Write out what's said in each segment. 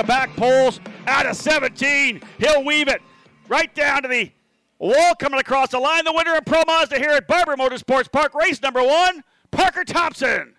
to back poles out of 17. He'll weave it right down to the wall coming across the line. The winner of Pro Mazda here at Barber Motorsports Park, race number one, Parker Thompson.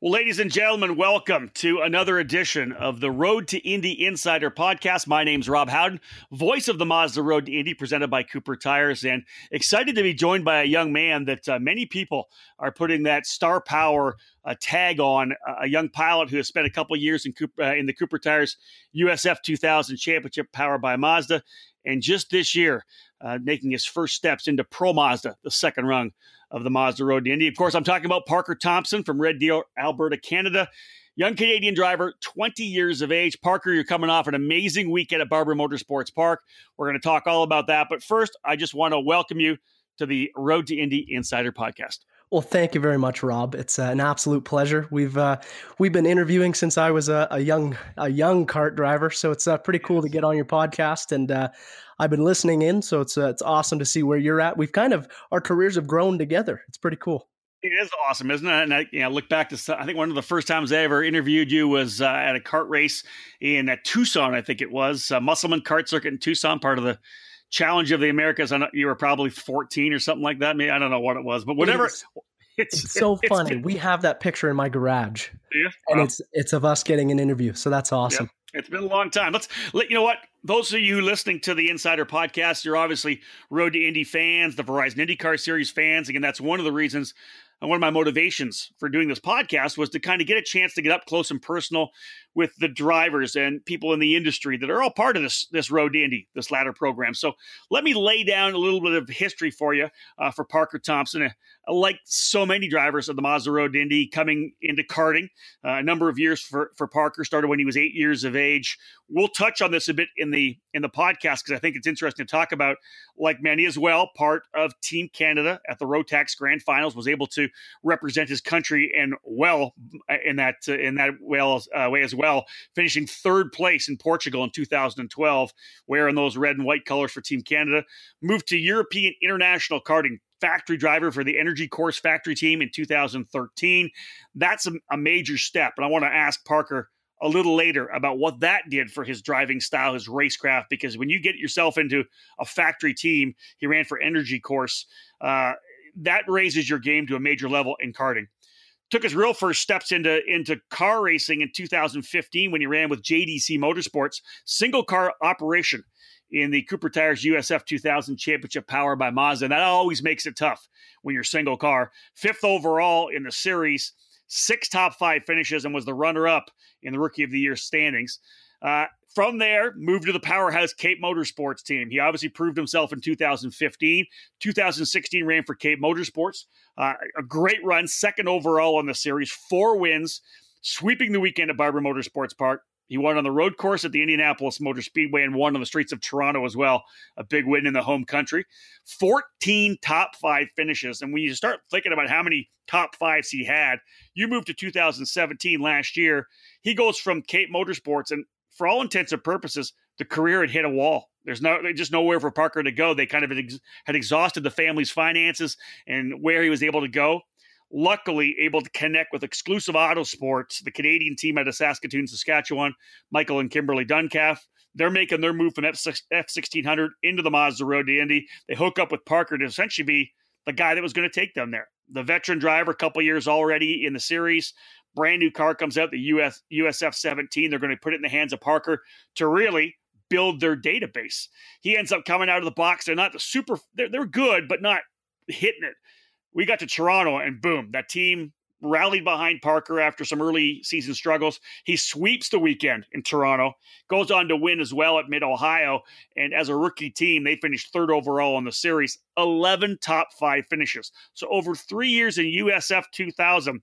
Well, ladies and gentlemen, welcome to another edition of the Road to Indy Insider podcast. My name's Rob Howden, voice of the Mazda Road to Indy, presented by Cooper Tires, and excited to be joined by a young man that uh, many people are putting that star power uh, tag on. a young pilot who has spent a couple years in, Cooper, uh, in the Cooper Tires USF 2000 Championship, powered by Mazda, and just this year, uh, making his first steps into Pro Mazda, the second rung of the Mazda Road to Indy. Of course, I'm talking about Parker Thompson from Red Deer, Alberta, Canada. Young Canadian driver, 20 years of age. Parker, you're coming off an amazing weekend at Barber Motorsports Park. We're going to talk all about that. But first, I just want to welcome you to the Road to Indy Insider podcast. Well, thank you very much, Rob. It's uh, an absolute pleasure. We've uh, we've been interviewing since I was a, a, young a young kart driver, so it's uh, pretty cool to get on your podcast. And uh, I've been listening in, so it's uh, it's awesome to see where you're at. We've kind of our careers have grown together. It's pretty cool. It is awesome, isn't it? And I you know, look back to I think one of the first times I ever interviewed you was uh, at a kart race in Tucson, I think it was uh, Musselman Kart Circuit in Tucson, part of the Challenge of the Americas. I know you were probably 14 or something like that. Maybe I don't know what it was, but whatever. It's, it's, so it's, funny. It's, we have that picture in my garage, yeah, and it's it's of us getting an interview. So that's awesome. It's been a long time. Let's let you know what those of you listening to the Insider podcast, you're obviously Road to Indy fans, the Verizon IndyCar Series fans. Again, that's one of the reasons and one of my motivations for doing this podcast was to kind of get a chance to get up close and personal with the drivers and people in the industry that are all part of this this road to Indy, this ladder program. So let me lay down a little bit of history for you uh, for Parker Thompson. Uh, like so many drivers of the Mazda Road to Indy, coming into karting uh, a number of years for for Parker started when he was eight years of age. We'll touch on this a bit in the in the podcast because I think it's interesting to talk about. Like many as well, part of Team Canada at the Rotax Grand Finals, was able to represent his country and well uh, in that uh, in that well uh, way as well well, finishing third place in Portugal in 2012, wearing those red and white colors for Team Canada. Moved to European International Karting factory driver for the Energy Corse factory team in 2013. That's a, a major step. And I want to ask Parker a little later about what that did for his driving style, his racecraft, because when you get yourself into a factory team, he ran for Energy Corse. Uh, that raises your game to a major level in karting took his real first steps into into car racing in 2015 when he ran with JDC Motorsports, single car operation in the Cooper Tires USF 2000 Championship powered by Mazda. And that always makes it tough when you're single car. Fifth overall in the series, six top five finishes, and was the runner up in the Rookie of the Year standings. Uh, from there, moved to the powerhouse Cape Motorsports team. He obviously proved himself in 2015. 2016 ran for Cape Motorsports. Uh, a great run, second overall on the series, four wins, sweeping the weekend at Barber Motorsports Park. He won on the road course at the Indianapolis Motor Speedway and won on the streets of Toronto as well. A big win in the home country. 14 top five finishes. And when you start thinking about how many top fives he had, you move to 2017 last year. He goes from Cape Motorsports, and for all intents and purposes, the career had hit a wall. There's no just nowhere for Parker to go. They kind of had exhausted the family's finances and where he was able to go. Luckily, able to connect with Exclusive Autosports, the Canadian team out of Saskatoon, Saskatchewan, Michael and Kimberly Duncalfe. They're making their move from F sixteen hundred into the Mazda Road to Indy. They hook up with Parker to essentially be the guy that was going to take them there. The veteran driver, a couple years already in the series, brand new car comes out, the US, USF 17. They're going to put it in the hands of Parker to really build their database. He ends up coming out of the box. They're not the super, they're, they're good, but not hitting it. We got to Toronto and boom, that team rallied behind Parker after some early season struggles. He sweeps the weekend in Toronto, goes on to win as well at Mid Ohio. And as a rookie team, they finished third overall in the series, 11 top five finishes. So over three years in USF 2000,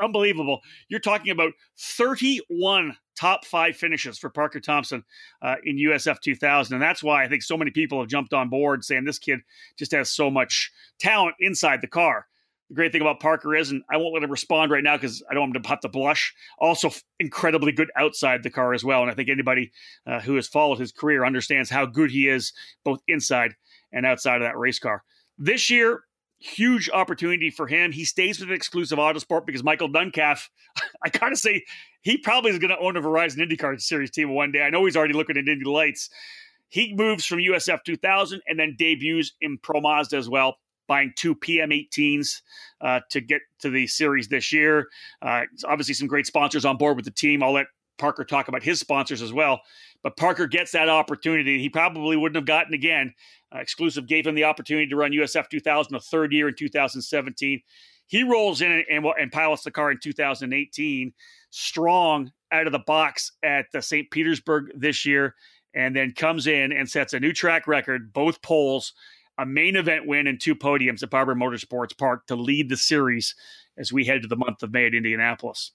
unbelievable. You're talking about 31 top five finishes for Parker Thompson uh, in USF 2000. And that's why I think so many people have jumped on board saying this kid just has so much talent inside the car. The great thing about Parker is, and I won't let him respond right now because I don't want him to have to blush, also incredibly good outside the car as well. And I think anybody uh, who has followed his career understands how good he is both inside and outside of that race car. This year, huge opportunity for him. He stays with exclusive Autosport because Michael Duncalfe, I gotta say, he probably is going to own a Verizon IndyCar Series team one day. I know he's already looking at Indy Lights. He moves from USF 2000 and then debuts in Pro Mazda as well, buying two PM18s uh, to get to the series this year. Uh, obviously, some great sponsors on board with the team. I'll let Parker talk about his sponsors as well. But Parker gets that opportunity. He probably wouldn't have gotten again. Uh, exclusive gave him the opportunity to run USF 2000 a third year in 2017. He rolls in and, and, and pilots the car in 2018, strong out of the box at the St. Petersburg this year, and then comes in and sets a new track record, both poles, a main event win, and two podiums at Barber Motorsports Park to lead the series as we head to the month of May at Indianapolis.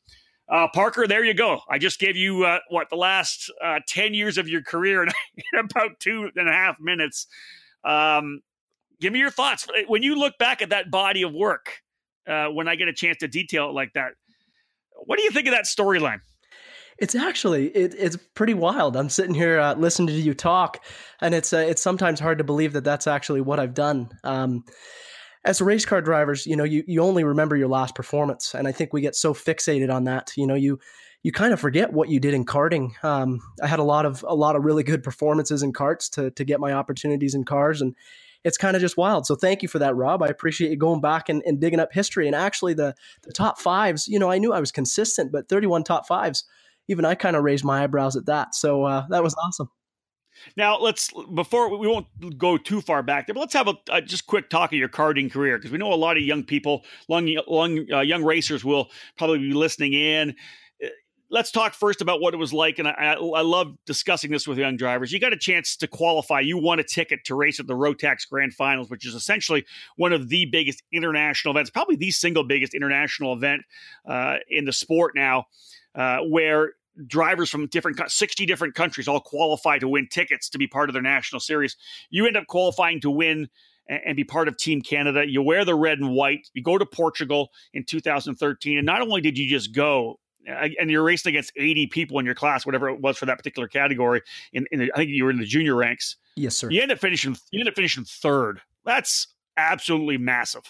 Uh, Parker, there you go. I just gave you uh, what the last uh, ten years of your career in, in, about two and a half minutes. Um, give me your thoughts when you look back at that body of work. Uh, when I get a chance to detail it like that, what do you think of that storyline? It's actually it, it's pretty wild. I'm sitting here uh, listening to you talk, and it's uh, it's sometimes hard to believe that that's actually what I've done. Um, as race car drivers, you know, you, you only remember your last performance. And I think we get so fixated on that. You know, you you kind of forget what you did in karting. Um, I had a lot of a lot of really good performances in karts to to get my opportunities in cars, and it's kind of just wild. So thank you for that, Rob. I appreciate you going back and, and digging up history. And actually, the the top fives, you know, I knew I was consistent, but 31 top fives, even I kind of raised my eyebrows at that. So uh, that was awesome. Now let's before we won't go too far back there, but let's have a, a just quick talk of your karting career because we know a lot of young people, long, long uh, young racers will probably be listening in. Let's talk first about what it was like, and I, I love discussing this with young drivers. You got a chance to qualify. You won a ticket to race at the Rotax Grand Finals, which is essentially one of the biggest international events, probably the single biggest international event uh, in the sport now, uh, where drivers from different 60 different countries all qualify to win tickets to be part of their national series. You end up qualifying to win and be part of Team Canada. You wear the red and white. You go to Portugal in 2013, and not only did you just go, and you're racing against 80 people in your class, whatever it was for that particular category. In, in the, I think you were in the junior ranks. Yes, sir. You end up finishing. You end up finishing third. That's absolutely massive.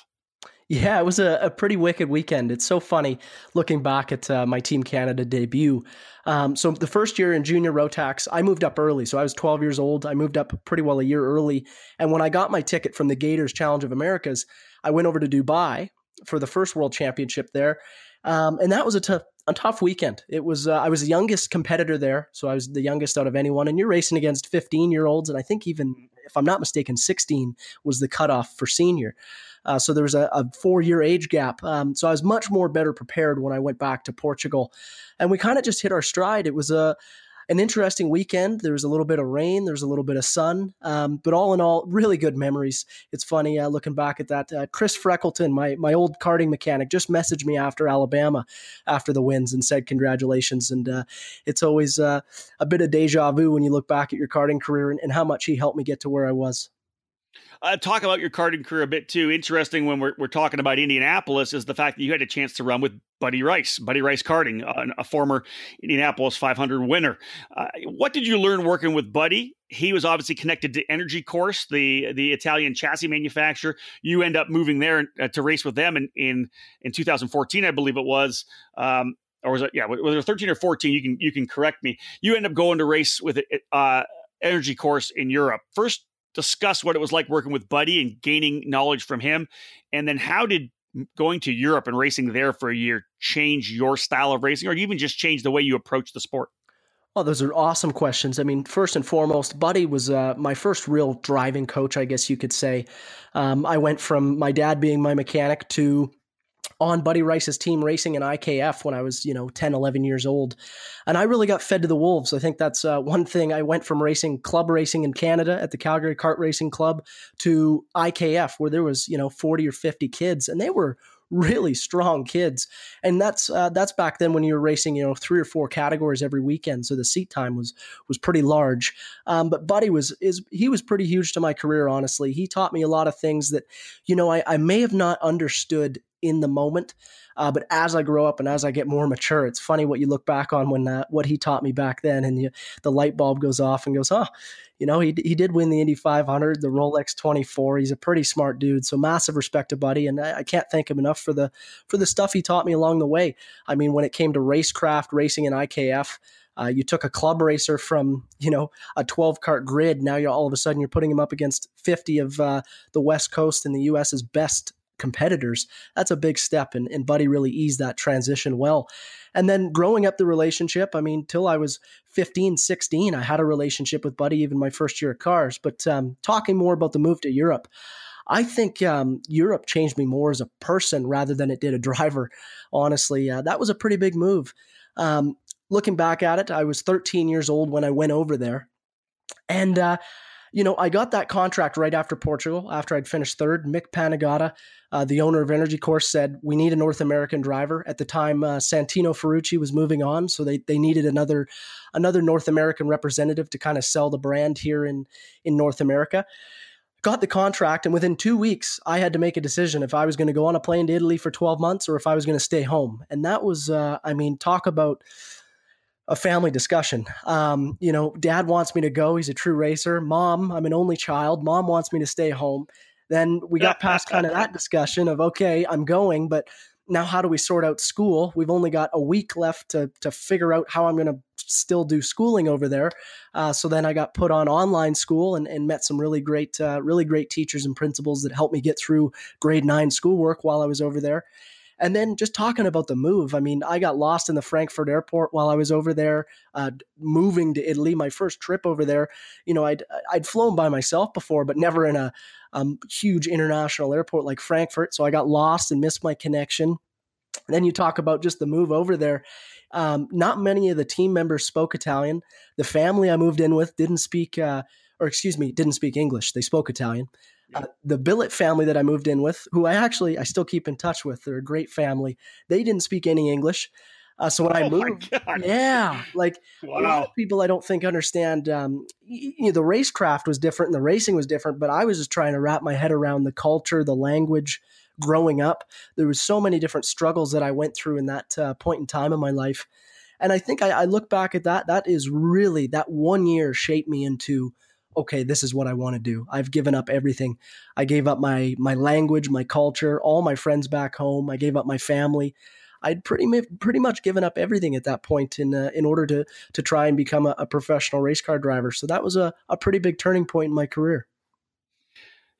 Yeah, it was a, a, pretty wicked weekend. It's so funny looking back at uh, my Team Canada debut. Um, so the first year in junior Rotax, I moved up early. So I was 12 years old. I moved up pretty well a year early. And when I got my ticket from the Gators Challenge of Americas, I went over to Dubai for the first World Championship there. Um, and that was a tough, a tough weekend. It was uh, I was the youngest competitor there, so I was the youngest out of anyone. And you're racing against 15 year olds, and I think even if I'm not mistaken, 16 was the cutoff for senior. Uh, so there was a, a four year age gap. Um, so I was much more better prepared when I went back to Portugal, and we kind of just hit our stride. It was a an interesting weekend. There was a little bit of rain, there was a little bit of sun, um, but all in all, really good memories. It's funny uh, looking back at that. Uh, Chris Freckleton, my my old karting mechanic, just messaged me after Alabama, after the wins, and said congratulations. And uh, it's always uh, a bit of deja vu when you look back at your karting career and, and how much he helped me get to where I was. Uh, talk about your karting career a bit too. Interesting when we're, we're talking about Indianapolis is the fact that you had a chance to run with Buddy Rice, Buddy Rice Karting, uh, a former Indianapolis 500 winner. Uh, what did you learn working with Buddy? He was obviously connected to Energy Corse, the the Italian chassis manufacturer. You end up moving there uh, to race with them in, in in 2014, I believe it was. Um, or was it? Yeah, was it 13 or 14? You can you can correct me. You end up going to race with uh, Energy Corse in Europe. First discuss what it was like working with Buddy and gaining knowledge from him. And then how did going to Europe and racing there for a year change your style of racing or even just change the way you approach the sport? Well, those are awesome questions. I mean, first and foremost, Buddy was uh, my first real driving coach, I guess you could say. Um, I went from my dad being my mechanic to on Buddy Rice's team racing in IKF when I was, you know, 10, 11 years old. And I really got fed to the wolves. I think that's uh, one thing. I went from racing club racing in Canada at the Calgary Kart Racing Club to IKF where there was, you know, 40 or 50 kids and they were really strong kids. And that's uh, that's back then when you were racing, you know, three or four categories every weekend, so the seat time was was pretty large. Um, but Buddy was is he was pretty huge to my career. Honestly, he taught me a lot of things that, you know, I, I may have not understood in the moment. Uh, but as I grow up and as I get more mature, it's funny what you look back on when uh, what he taught me back then, and you, the light bulb goes off and goes, "Oh, you know, he he did win the Indy 500, the Rolex 24. He's a pretty smart dude, so massive respect to Buddy, and I, I can't thank him enough for the for the stuff he taught me along the way. I mean, when it came to racecraft racing in IKF." Uh, you took a club racer from you know a 12 kart grid. Now you're all of a sudden you're putting him up against 50 of uh, the West Coast and the U.S.'s best competitors. That's a big step, and, and Buddy really eased that transition well. And then growing up the relationship, I mean, till I was 15, 16, I had a relationship with Buddy, even my first year at cars. But um, talking more about the move to Europe, I think um, Europe changed me more as a person rather than it did a driver. Honestly, uh, that was a pretty big move. Um, looking back at it, I was 13 years old when I went over there. And, uh, you know, I got that contract right after Portugal, after I'd finished third. Mick Panigotta, uh, the owner of Energy Corse, said, We need a North American driver. At the time, uh, Santino Ferrucci was moving on, so they, they needed another another North American representative to kind of sell the brand here in, in North America. Got the contract, and within two weeks, I had to make a decision if I was going to go on a plane to Italy for 12 months or if I was going to stay home. And that was, uh, I mean, talk about a family discussion. Um, you know, dad wants me to go. He's a true racer. Mom, I'm an only child. Mom wants me to stay home. Then we got past kind of that discussion of, okay, I'm going, but now how do we sort out school? We've only got a week left to, to figure out how I'm going to still do schooling over there. Uh, so then I got put on online school and, and met some really great, uh, really great teachers and principals that helped me get through grade nine schoolwork while I was over there. And then just talking about the move, I mean, I got lost in the Frankfurt airport while I was over there, uh, moving to Italy. My first trip over there, you know, I'd I'd flown by myself before, but never in a um, huge international airport like Frankfurt. So I got lost and missed my connection. And then you talk about just the move over there. Um, not many of the team members spoke Italian. The family I moved in with didn't speak, uh, or excuse me, didn't speak English. They spoke Italian. Uh, the Billet family that I moved in with, who I actually I still keep in touch with, they're a great family. They didn't speak any English. Uh, so when oh I moved, yeah, like wow. a lot of people I don't think understand. Um, you know, the racecraft was different and the racing was different, but I was just trying to wrap my head around the culture, the language. Growing up, there was so many different struggles that I went through in that uh, point in time in my life, and I think I, I look back at that. That is really that one year shaped me into okay, this is what I want to do. I've given up everything. I gave up my my language, my culture, all my friends back home. I gave up my family. I'd pretty pretty much given up everything at that point in uh, in order to to try and become a, a professional race car driver. So that was a, a pretty big turning point in my career.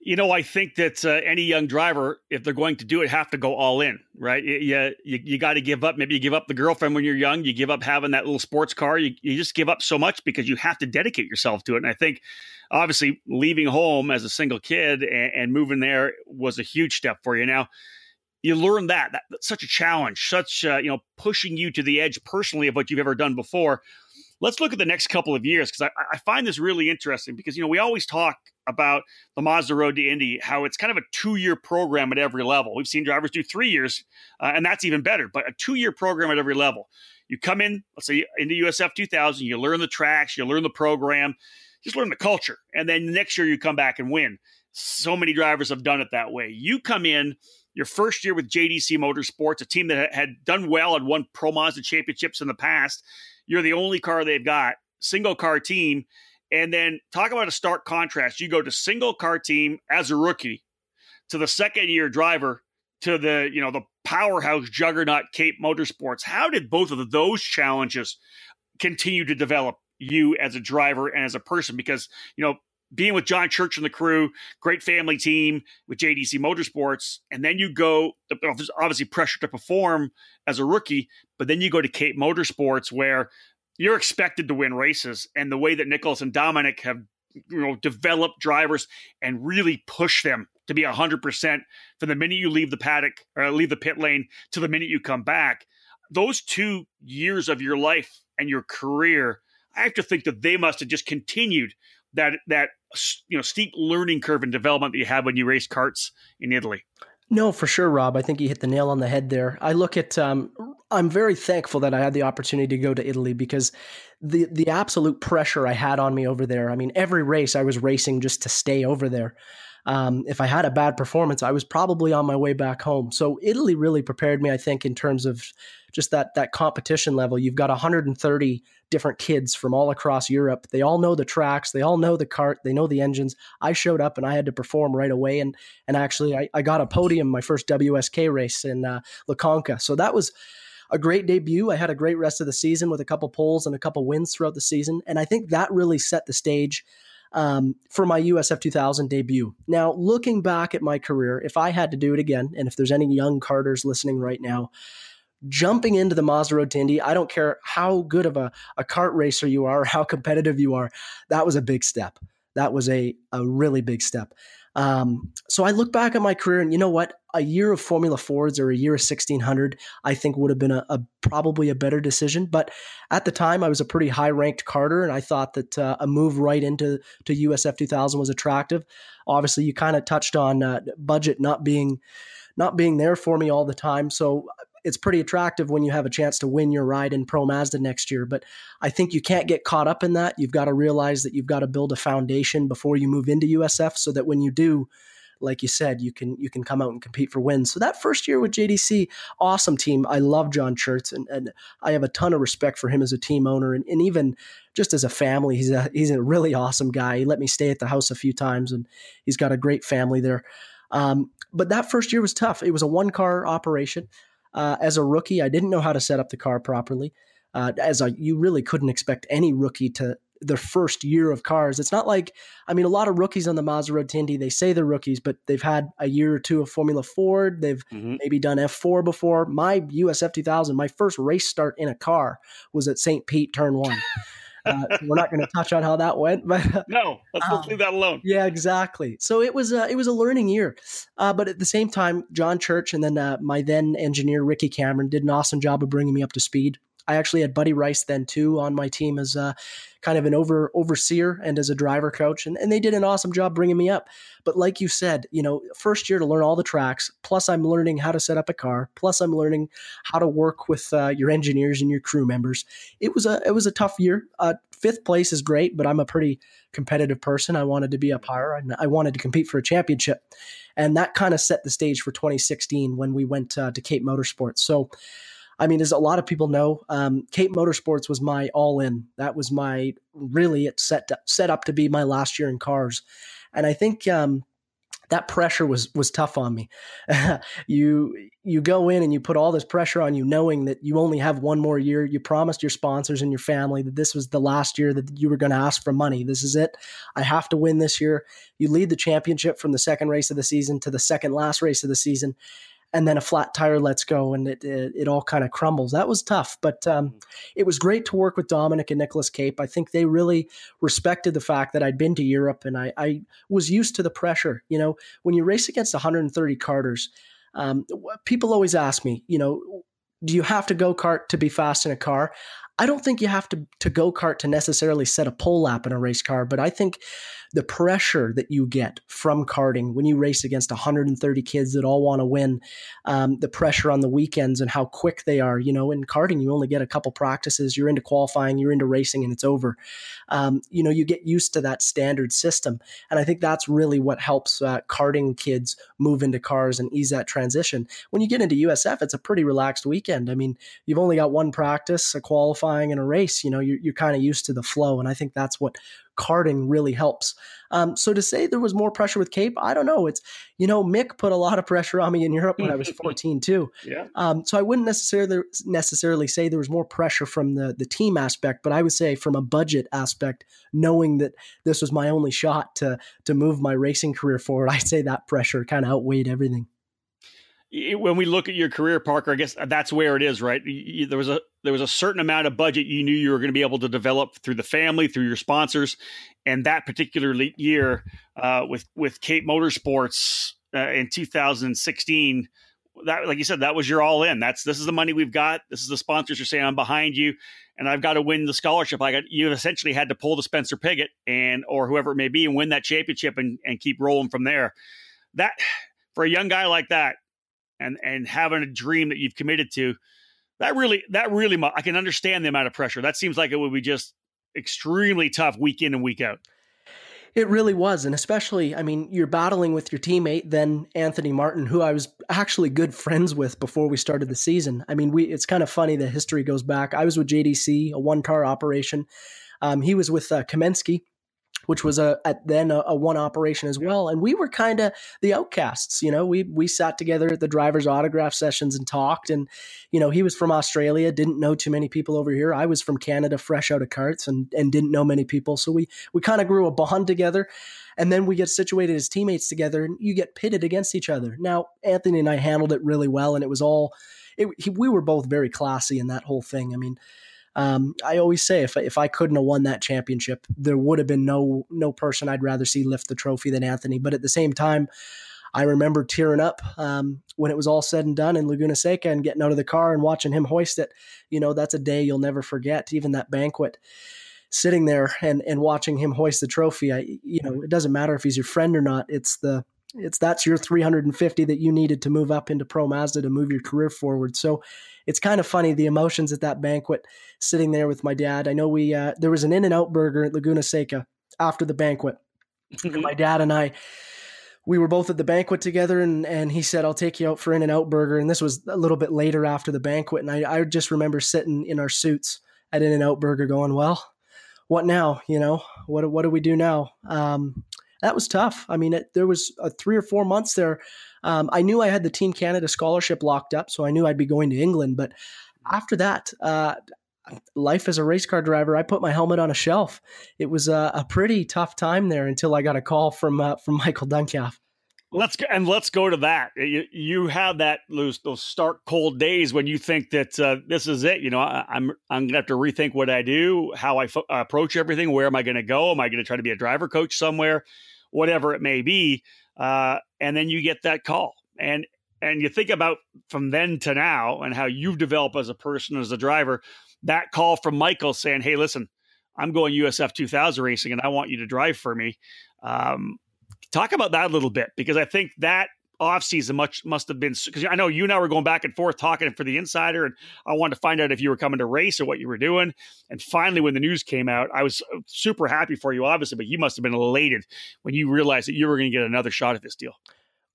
You know, I think that uh, any young driver, if they're going to do it, have to go all in, right? You you, you got to give up. Maybe you give up the girlfriend when you're young. You give up having that little sports car. You, you just give up so much because you have to dedicate yourself to it. And I think, obviously, leaving home as a single kid and, and moving there was a huge step for you. Now, you learn that, that such a challenge, such uh, you know, pushing you to the edge personally of what you've ever done before let's look at the next couple of years because I, I, find this really interesting because you know we always talk about the Mazda Road to Indy, how it's kind of a two year program at every level. We've seen drivers do three years, uh, and that's even better, but a two year program at every level. You come in, let's say into USF 2000, you learn the tracks, you learn the program, just learn the culture, and then next year you come back and win. So many drivers have done it that way. You come in your first year with JDC Motorsports, a team that had done well and won Pro Mazda championships in the past. You're the only car they've got, single car team and then talk about a stark contrast. You go to single car team as a rookie to the second year driver to the, you know, the powerhouse juggernaut Cape Motorsports. How did both of those challenges continue to develop you as a driver and as a person? Because, you know, being with John Church and the crew, great family team with JDC Motorsports, and then you go obviously pressure to perform as a rookie, but then you go to Cape Motorsports where you're expected to win races. And the way that Nicholas and Dominic have you know developed drivers and really push them to be 100% from the minute you leave the paddock or leave the pit lane to the minute you come back those two years of your life and your career i have to think that they must have just continued that that you know steep learning curve and development that you had when you raced karts in italy no, for sure, Rob. I think you hit the nail on the head there. I look at, um, I'm very thankful that I had the opportunity to go to Italy because the the absolute pressure I had on me over there. I mean, every race I was racing just to stay over there. um, if I had a bad performance, I was probably on my way back home. So Italy really prepared me, I think, in terms of just that that competition level. You've got 130 different kids from all across Europe. They all know the tracks, they all know the kart, they know the engines. I showed up and I had to perform right away, and and actually I, I got a podium my first WSK race in uh. So that was a great debut. I had a great rest of the season with a couple poles and a couple wins throughout the season, and I think that really set the stage um, for my USF 2000 debut. Now, looking back at my career, if I had to do it again, and if there's any young carters listening right now, jumping into the Mazda Road Indy, I don't care how good of a, a kart racer you are or how competitive you are, that was a big step. That was a, a really big step. Um, so I look back at my career, and you know what? A year of Formula Fords or a year of 1600, I think would have been a, a probably a better decision. But at the time, I was a pretty high ranked carter, and I thought that uh, a move right into to USF 2000 was attractive. Obviously, you kind of touched on uh, budget not being not being there for me all the time. So it's pretty attractive when you have a chance to win your ride in Pro Mazda next year. But I think you can't get caught up in that. You've got to realize that you've got to build a foundation before you move into USF, so that when you do, like you said, you can you can come out and compete for wins. So that first year with JDC, awesome team. I love John Church, and, and I have a ton of respect for him as a team owner, and, and even just as a family, he's a he's a really awesome guy. He let me stay at the house a few times, and he's got a great family there. Um, but that first year was tough. It was a one car operation uh, as a rookie, I didn't know how to set up the car properly. Uh, as a, you really couldn't expect any rookie to their first year of cars. It's not like, I mean, a lot of rookies on the Mazda Road Indy, they say they're rookies, but they've had a year or two of Formula Ford. They've mm-hmm. maybe done F4 before. My USF 2000, my first race start in a car was at St. Pete Turn 1. Uh, we're not going to touch on how that went, but no, let's, um, leave that alone. Yeah, exactly. So it was a, it was a learning year, uh, but at the same time, John Church and then uh, my then engineer Ricky Cameron did an awesome job of bringing me up to speed. I actually had Buddy Rice then too on my team as uh, kind of an over overseer and as a driver coach, and, and they did an awesome job bringing me up. But like you said, you know, first year to learn all the tracks, plus I'm learning how to set up a car, plus I'm learning how to work with uh, your engineers and your crew members. It was a it was a tough year. Uh, fifth place is great, but I'm a pretty competitive person. I wanted to be up higher, and I wanted to compete for a championship, and that kind of set the stage for 2016 when we went uh, to Cape Motorsports. So I mean, as a lot of people know, um, Cape Motorsports was my all in. That was my really it set set up to be my last year in cars, and I think um, that pressure was was tough on me. you you go in and you put all this pressure on you, knowing that you only have one more year. You promised your sponsors and your family that this was the last year that you were going to ask for money. This is it. I have to win this year. You lead the championship from the second race of the season to the second last race of the season, and then a flat tire lets go and it it, it all kind of crumbles. That was tough, but um, mm. it was great to work with Dominic and Nicholas Cape. I think they really respected the fact that I'd been to Europe and I, I was used to the pressure. You know, when you race against 130 carters, um, people always ask me, you know, do you have to go kart to be fast in a car? I don't think you have to to go kart to necessarily set a pole lap in a race car, but I think the pressure that you get from karting when you race against 130 kids that all want to win, um, the pressure on the weekends and how quick they are. You know, in karting, you only get a couple practices. You're into qualifying, you're into racing, and it's over. Um, you know, you get used to that standard system, and I think that's really what helps uh, karting kids move into cars and ease that transition. When you get into USF, it's a pretty relaxed weekend. I mean, you've only got one practice, a qualifying, and a race. You know, you're, you're kind of used to the flow, and I think that's what karting really helps. Um, so to say there was more pressure with Cape, I don't know. It's you know Mick put a lot of pressure on me in Europe when I was 14 too. Yeah. Um, so I wouldn't necessarily necessarily say there was more pressure from the the team aspect, but I would say from a budget aspect, knowing that this was my only shot to to move my racing career forward, I'd say that pressure kind of outweighed everything when we look at your career, Parker, I guess that's where it is, right? There was a there was a certain amount of budget you knew you were going to be able to develop through the family, through your sponsors, and that particular year uh, with with Cape Motorsports uh, in 2016, that like you said, that was your all in. That's this is the money we've got. This is the sponsors are saying I'm behind you, and I've got to win the scholarship. I got you essentially had to pull the Spencer Pigot and or whoever it may be and win that championship and and keep rolling from there. That for a young guy like that and and having a dream that you've committed to that really that really i can understand the amount of pressure that seems like it would be just extremely tough week in and week out It really was. And especially, I mean, you're battling with your teammate, then Anthony Martin, who I was actually good friends with before we started the season. I mean, we it's kind of funny the history goes back. I was with JDC, a one car operation. Um, he was with uh, Cummiskey, which was a at then a, a one operation as well. And we were kind of the outcasts, you know. We we sat together at the drivers' autograph sessions and talked. And you know, he was from Australia, didn't know too many people over here. I was from Canada, fresh out of karts, and and didn't know many people. So we we kind of grew a bond together. And then we get situated as teammates together, and you get pitted against each other. Now, Anthony and I handled it really well, and it was all. It, he, we were both very classy in that whole thing. I mean, um, I always say if if I couldn't have won that championship, there would have been no no person I'd rather see lift the trophy than Anthony. But at the same time, I remember tearing up um, when it was all said and done in Laguna Seca and getting out of the car and watching him hoist it. You know, that's a day you'll never forget. Even that banquet, sitting there and and watching him hoist the trophy. I, you know, it doesn't matter if he's your friend or not. It's the it's that's your 350 that you needed to move up into Pro Mazda to move your career forward. So it's kind of funny the emotions at that banquet sitting there with my dad. I know we uh, there was an In and Out burger at Laguna Seca after the banquet. my dad and I we were both at the banquet together and, and he said, I'll take you out for In and Out Burger. And this was a little bit later after the banquet. And I, I just remember sitting in our suits at In and Out Burger going, Well, what now? You know, what what do we do now? Um, that was tough. I mean, it, there was a three or four months there. Um, I knew I had the Team Canada scholarship locked up, so I knew I'd be going to England. But after that, uh, life as a race car driver, I put my helmet on a shelf. It was a, a pretty tough time there until I got a call from uh, from Michael Duncalfe. Let's go, and let's go to that. You, you have that those those stark cold days when you think that uh, this is it. You know, I, am I'm, I'm gonna have to rethink what I do, how I fo- approach everything. Where am I to go? Am I to try to be a driver coach somewhere? whatever it may be. Uh, and then you get that call. And and you think about from then to now and how you've developed as a person, as a driver, that call from Michael saying, Hey, listen, I'm going USF 2000 racing and I want you to drive for me. Um, talk about that a little bit because I think that offseason much must have been because I know you and I were going back and forth talking for the insider, and I wanted to find out if you were coming to race or what you were doing. And finally, when the news came out, I was uh, super happy for you, obviously, but you must have been elated when you realized that you were going to get another shot at this deal.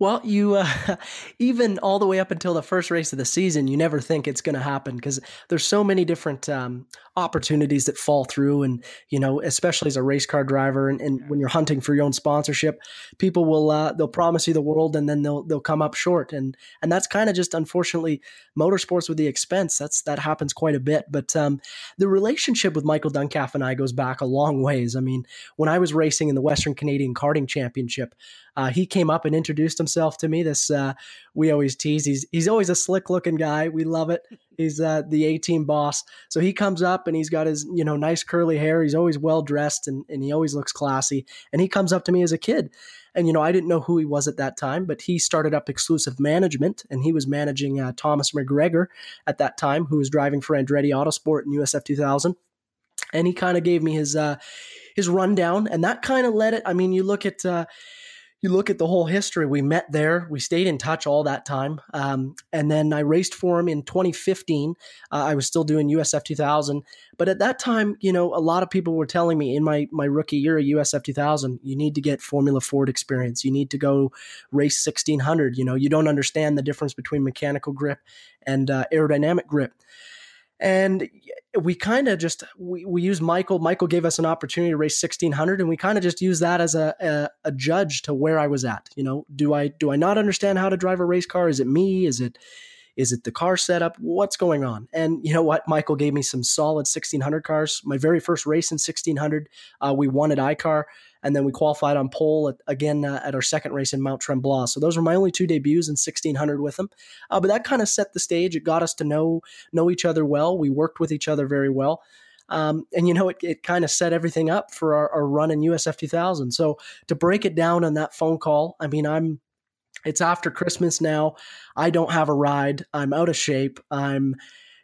Well, you uh, even all the way up until the first race of the season, you never think it's going to happen because there's so many different um, opportunities that fall through, and you know, especially as a race car driver, and, and when you're hunting for your own sponsorship, people will uh, they'll promise you the world, and then they'll they'll come up short, and and that's kind of just unfortunately motorsports with the expense. That's that happens quite a bit, but um, the relationship with Michael Duncalfe and I goes back a long ways. I mean, when I was racing in the Western Canadian Karting Championship, uh, he came up and introduced himself to me. This uh, we always tease. He's he's always a slick looking guy. We love it. He's uh, the A team boss. So he comes up and he's got his you know nice curly hair. He's always well dressed and and he always looks classy. And he comes up to me as a kid. And you know I didn't know who he was at that time, but he started up exclusive management and he was managing uh, Thomas McGregor at that time, who was driving for Andretti Autosport in USF 2000. And he kind of gave me his uh, his rundown, and that kind of led it. I mean, you look at uh, you look at the whole history, we met there. We stayed in touch all that time. Um, and then I raced for him in 2015. Uh, I was still doing USF 2000. But at that time, you know, a lot of people were telling me in my, my rookie year at USF 2000, you need to get Formula Ford experience. You need to go race 1600. You know, you don't understand the difference between mechanical grip and uh, aerodynamic grip and we kind of just we, we use michael michael gave us an opportunity to race 1600 and we kind of just use that as a, a, a judge to where i was at you know do i do i not understand how to drive a race car? Is it me? Is it is it the car setup? What's going on? And you know what? Michael gave me some solid 1600 cars. My very first race in 1600 uh, we won at icar and then we qualified on pole at, again uh, at our second race in Mount Tremblant. So those were my only two debuts in 1600 with them. Uh, but that kind of set the stage. It got us to know know each other well. We worked with each other very well. Um, and you know, it, it kind of set everything up for our, our run in USF 2000. So to break it down on that phone call, I mean, I'm it's after Christmas now. I don't have a ride. I'm out of shape. I'm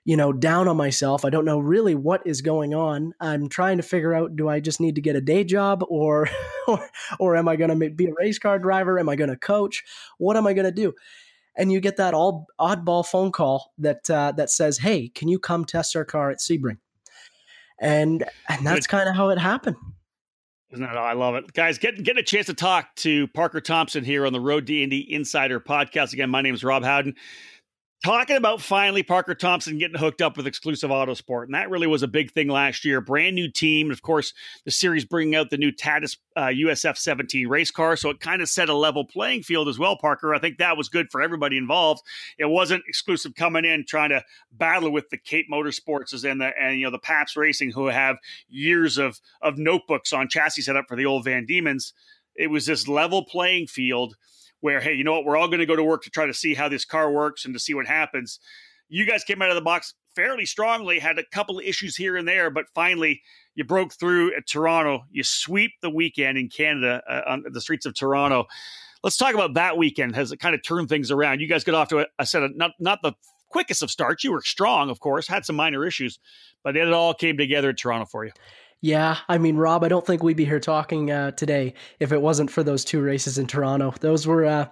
you know, down on myself. I don't know really what is going on. I'm trying to figure out do I just need to get a day job or or, or am I going to be a race car driver? Am I going to coach? What am I going to do? And you get that all oddball phone call that uh, that says, "Hey, can you come test our car at Sebring?" And and that's kind of how it happened. Isn't that? I love it, guys. Get get a chance to talk to Parker Thompson here on the Road to Indy Insider podcast. Again, my name is Rob Howden talking about finally Parker Thompson getting hooked up with exclusive Autosport. And that really was a big thing last year. Brand new team. Of course, the series bringing out the new Tatuus uh, USF 17 race car. So it kind of set a level playing field as well, Parker. I think that was good for everybody involved. It wasn't exclusive coming in trying to battle with the Cape Motorsports and the, and, you know, the Pabst Racing who have years of, of notebooks on chassis set up for the old Van Diemen's. It was this level playing field where, hey, you know what, we're all going to go to work to try to see how this car works and to see what happens. You guys came out of the box fairly strongly, had a couple of issues here and there, but finally you broke through at Toronto. You sweep the weekend in Canada uh, on the streets of Toronto. Let's talk about that weekend. Has it kind of turned things around? You guys got off to a, a set of not not the quickest of starts. You were strong, of course, had some minor issues, but it all came together at Toronto for you. Yeah, I mean, Rob, I don't think we'd be here talking uh, today if it wasn't for those two races in Toronto. Those were uh,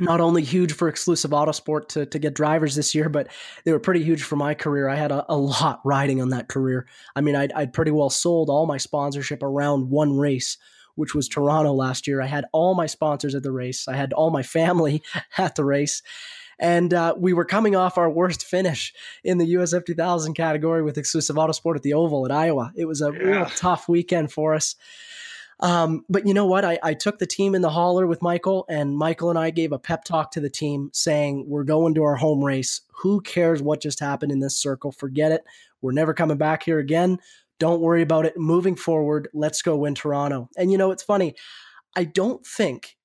not only huge for exclusive autosport to, to get drivers this year, but they were pretty huge for my career. I had a, a lot riding on that career. I mean, I'd, I'd pretty well sold all my sponsorship around one race, which was Toronto last year. I had all my sponsors at the race, I had all my family at the race. And uh, we were coming off our worst finish in the USF 2000 category with exclusive autosport at the Oval at Iowa. It was a yeah. real tough weekend for us. Um, but you know what? I, I, took the team in the hauler with Michael, and Michael and I gave a pep talk to the team saying, We're going to our home race. Who cares what just happened in this circle? Forget it. We're never coming back here again. Don't worry about it. Moving forward, let's go win Toronto. And you know, it's funny. I don't think,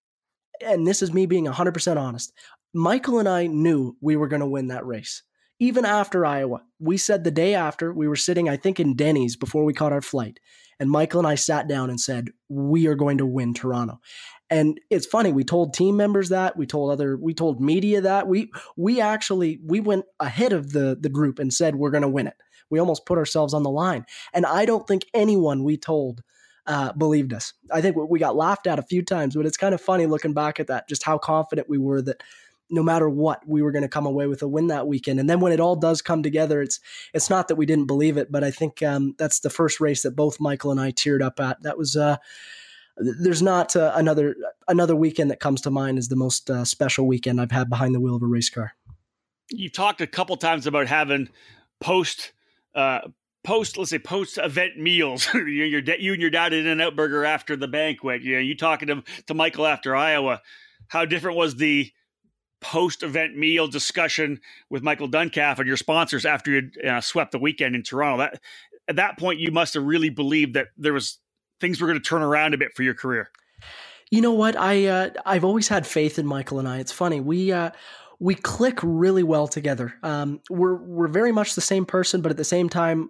and this is me being 100% honest, Michael and I knew we were going to win that race. Even after Iowa, we said the day after, we were sitting, I think, in Denny's before we caught our flight. And Michael and I sat down and said, We are going to win Toronto. And it's funny, we told team members that, we told other, we told media that. We we actually we went ahead of the the group and said we're gonna win it. We almost put ourselves on the line. And I don't think anyone we told uh, believed us. I think we got laughed at a few times, but it's kind of funny looking back at that, just how confident we were that no matter what, we were going to come away with a win that weekend. And then when it all does come together, it's it's not that we didn't believe it, but I think um, that's the first race that both Michael and I teared up at. That was. Uh, there's not uh, another another weekend that comes to mind as the most uh, special weekend I've had behind the wheel of a race car. You've talked a couple times about having post uh, post let's say post event meals. you, your you and your dad In Out Burger after the banquet. You know, you talking to to Michael after Iowa. How different was the post event meal discussion with Michael Duncalfe and your sponsors after you uh, swept the weekend in Toronto. That at that point, you must have really believed that there was things were going to turn around a bit for your career. You know what? I uh, I've always had faith in Michael and I. It's funny we. Uh, we click really well together. Um, we're we're very much the same person, but at the same time,